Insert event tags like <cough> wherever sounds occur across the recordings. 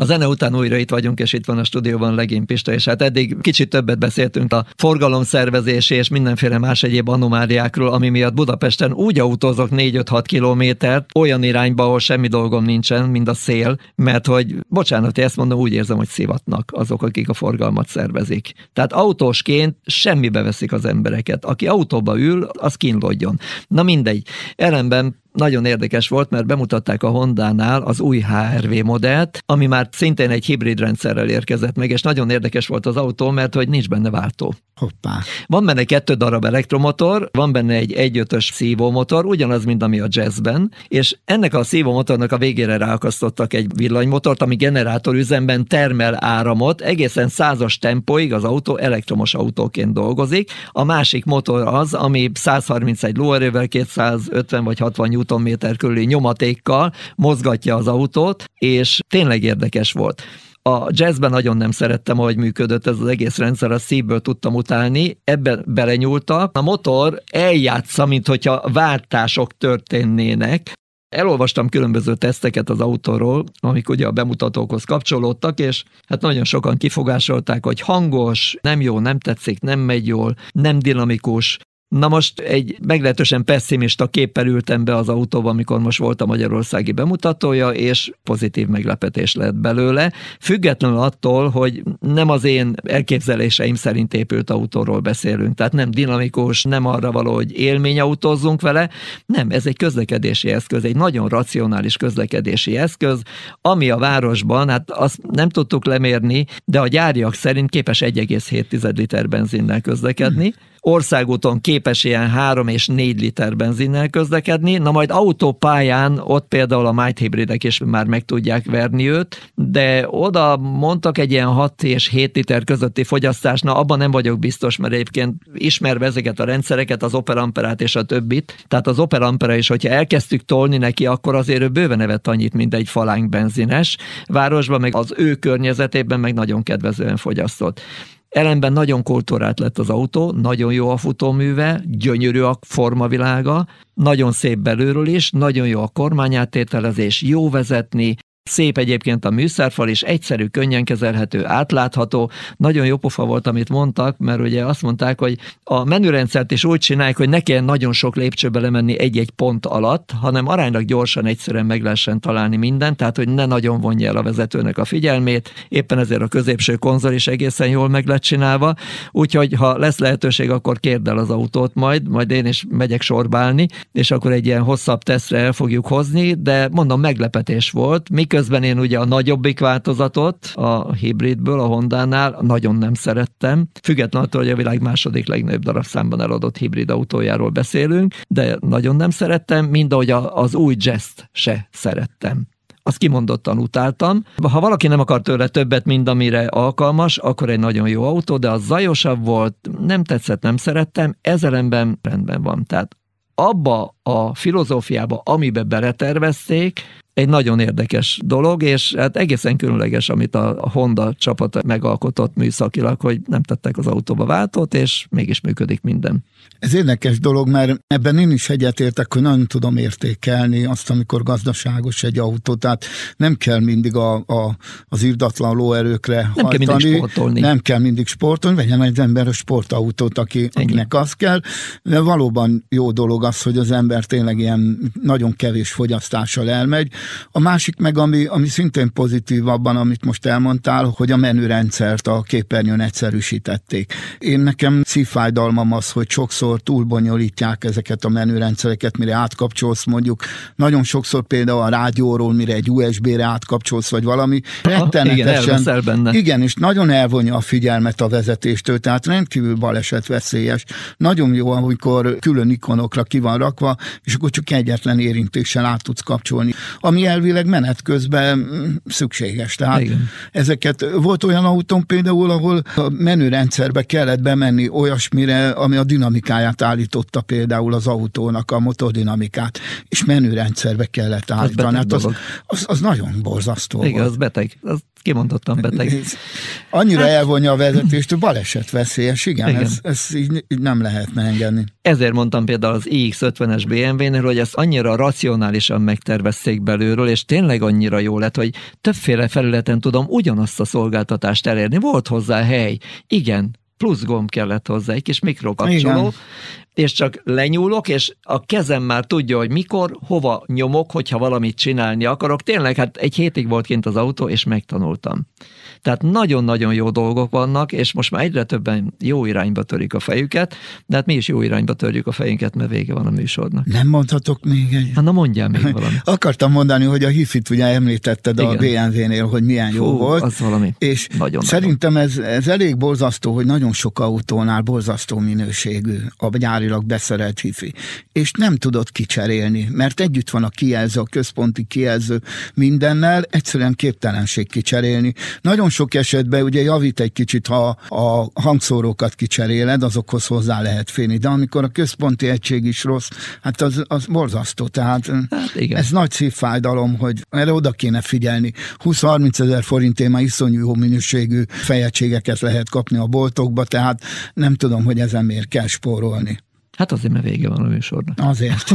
A zene után újra itt vagyunk, és itt van a stúdióban Legény Pista, és hát eddig kicsit többet beszéltünk a forgalomszervezési és mindenféle más egyéb anomáliákról, ami miatt Budapesten úgy autózok 4-5-6 kilométert olyan irányba, ahol semmi dolgom nincsen, mint a szél, mert hogy, bocsánat, ezt mondom, úgy érzem, hogy szivatnak azok, akik a forgalmat szervezik. Tehát autósként semmibe veszik az embereket. Aki autóba ül, az kínlódjon. Na mindegy. Ellenben nagyon érdekes volt, mert bemutatták a Honda-nál az új HRV modellt, ami már szintén egy hibrid rendszerrel érkezett meg, és nagyon érdekes volt az autó, mert hogy nincs benne váltó. Hoppá. Van benne kettő darab elektromotor, van benne egy 1.5-ös szívómotor, ugyanaz, mint ami a jazzben, és ennek a szívómotornak a végére ráakasztottak egy villanymotort, ami generátorüzemben termel áramot, egészen százas tempóig az autó elektromos autóként dolgozik. A másik motor az, ami 131 lóerővel, 250 vagy 60 Nm körüli nyomatékkal mozgatja az autót, és tényleg érdekes volt. A jazzben nagyon nem szerettem, ahogy működött ez az egész rendszer, a szívből tudtam utálni, ebben belenyúltak. A motor eljátsza, mint hogyha váltások történnének, Elolvastam különböző teszteket az autóról, amik ugye a bemutatókhoz kapcsolódtak, és hát nagyon sokan kifogásolták, hogy hangos, nem jó, nem tetszik, nem megy jól, nem dinamikus, Na most egy meglehetősen pessimista képpel ültem be az autóba, amikor most volt a magyarországi bemutatója, és pozitív meglepetés lett belőle, függetlenül attól, hogy nem az én elképzeléseim szerint épült autóról beszélünk, tehát nem dinamikus, nem arra való, hogy élményautózzunk vele, nem, ez egy közlekedési eszköz, egy nagyon racionális közlekedési eszköz, ami a városban, hát azt nem tudtuk lemérni, de a gyáriak szerint képes 1,7 liter benzinnel közlekedni, hmm országúton képes ilyen 3 és 4 liter benzinnel közlekedni, na majd autópályán ott például a Might hibridek is már meg tudják verni őt, de oda mondtak egy ilyen 6 és 7 liter közötti fogyasztás, na abban nem vagyok biztos, mert egyébként ismerve ezeket a rendszereket, az Opel Amperát és a többit, tehát az Opel Ampera is, hogyha elkezdtük tolni neki, akkor azért ő bőven evett annyit, mint egy falánk benzines. Városban, meg az ő környezetében meg nagyon kedvezően fogyasztott. Ellenben nagyon kultúrát lett az autó, nagyon jó a futóműve, gyönyörű a formavilága, nagyon szép belülről is, nagyon jó a kormányáttételezés, jó vezetni, Szép egyébként a műszerfal, és egyszerű, könnyen kezelhető, átlátható. Nagyon jó pofa volt, amit mondtak, mert ugye azt mondták, hogy a menürendszert is úgy csinálják, hogy ne kelljen nagyon sok lépcsőbe lemenni egy-egy pont alatt, hanem aránylag gyorsan, egyszerűen meg lehessen találni mindent, tehát hogy ne nagyon vonja el a vezetőnek a figyelmét. Éppen ezért a középső konzol is egészen jól meg lett csinálva. Úgyhogy ha lesz lehetőség, akkor kérd el az autót majd, majd én is megyek sorbálni, és akkor egy ilyen hosszabb tesztre el fogjuk hozni, de mondom, meglepetés volt. Mikor Miközben én ugye a nagyobbik változatot a hibridből, a Honda-nál nagyon nem szerettem. Függetlenül attól, hogy a világ második legnagyobb darabszámban eladott hibrid autójáról beszélünk, de nagyon nem szerettem, mind ahogy az új jazz se szerettem azt kimondottan utáltam. Ha valaki nem akar tőle többet, mint amire alkalmas, akkor egy nagyon jó autó, de az zajosabb volt, nem tetszett, nem szerettem, ezelemben rendben van. Tehát abba a filozófiába, amibe beletervezték, egy nagyon érdekes dolog, és hát egészen különleges, amit a Honda csapat megalkotott műszakilag, hogy nem tettek az autóba váltót, és mégis működik minden. Ez érdekes dolog, mert ebben én is egyetértek, hogy nagyon tudom értékelni azt, amikor gazdaságos egy autó, tehát nem kell mindig a, a, az írdatlan lóerőkre nem hajtani, kell mindig sportolni. Nem kell mindig sportolni, vegyen egy ember a sportautót, aki, akinek az kell, de valóban jó dolog az, hogy az ember tényleg ilyen nagyon kevés fogyasztással elmegy, a másik meg, ami, ami szintén pozitív abban, amit most elmondtál, hogy a menürendszert a képernyőn egyszerűsítették. Én nekem szívfájdalmam az, hogy sokszor túlbonyolítják ezeket a menürendszereket, mire átkapcsolsz mondjuk. Nagyon sokszor például a rádióról, mire egy USB-re átkapcsolsz, vagy valami. Rettenetesen. Igen, benne. Igen, és nagyon elvonja a figyelmet a vezetéstől, tehát rendkívül balesetveszélyes. Nagyon jó, amikor külön ikonokra ki van rakva, és akkor csak egyetlen érintéssel át tudsz kapcsolni. Ami elvileg menet közben mm, szükséges. Tehát Igen. ezeket, volt olyan autón például, ahol a menürendszerbe kellett bemenni olyasmire, ami a dinamikáját állította például az autónak, a motordinamikát, és menürendszerbe kellett állítani. Hát az, az, az nagyon borzasztó Igen, volt. az beteg. Az kimondottan <laughs> beteg. Annyira hát, elvonja a vezetést, hogy baleset veszélyes, igen, igen. Ez, ez így, így nem lehetne engedni. Ezért mondtam például az iX50-es BMW-nél, hogy ezt annyira racionálisan megtervezték belőle, belülről, és tényleg annyira jó lett, hogy többféle felületen tudom ugyanazt a szolgáltatást elérni. Volt hozzá hely. Igen, plusz gomb kellett hozzá, egy kis mikrokapcsoló, Igen. És csak lenyúlok, és a kezem már tudja, hogy mikor, hova nyomok, hogyha valamit csinálni akarok. Tényleg, hát egy hétig volt kint az autó, és megtanultam. Tehát nagyon-nagyon jó dolgok vannak, és most már egyre többen jó irányba törik a fejüket, de hát mi is jó irányba törjük a fejünket, mert vége van a műsornak. Nem mondhatok még egy... Hát na mondjál még <laughs> valamit. Akartam mondani, hogy a hifit ugye említetted Igen. a BMW-nél, hogy milyen jó Fú, volt. az valami. És nagyon szerintem ez, ez elég borzasztó, hogy nagyon sok autónál borzasztó minőségű a gyárilag beszerelt hifi. És nem tudod kicserélni, mert együtt van a kijelző, a központi kijelző mindennel, egyszerűen képtelenség kicserélni. Nagyon sok esetben ugye javít egy kicsit, ha a hangszórókat kicseréled, azokhoz hozzá lehet félni, de amikor a központi egység is rossz, hát az, az borzasztó. Tehát hát igen. ez nagy szívfájdalom, hogy erre oda kéne figyelni. 20-30 ezer forintért már iszonyú jó minőségű fejegységeket lehet kapni a boltokba, tehát nem tudom, hogy ezen miért kell spórolni. Hát azért, mert vége van a műsornak. Azért. <laughs>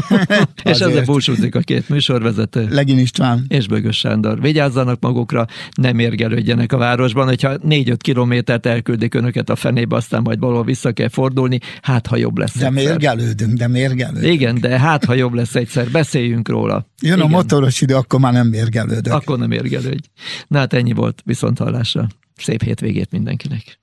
és azért. ezzel búcsúzik a két műsorvezető. Legin István. És Bögös Sándor. Vigyázzanak magukra, nem érgelődjenek a városban, hogyha négy-öt kilométert elküldik önöket a fenébe, aztán majd valahol vissza kell fordulni, hát ha jobb lesz De egyszer. mérgelődünk, de mérgelődünk. Igen, de hát ha jobb lesz egyszer, beszéljünk róla. Jön Igen. a motoros idő, akkor már nem mérgelődök. Akkor nem mérgelődj. Na hát ennyi volt, viszont hallásra. Szép hétvégét mindenkinek.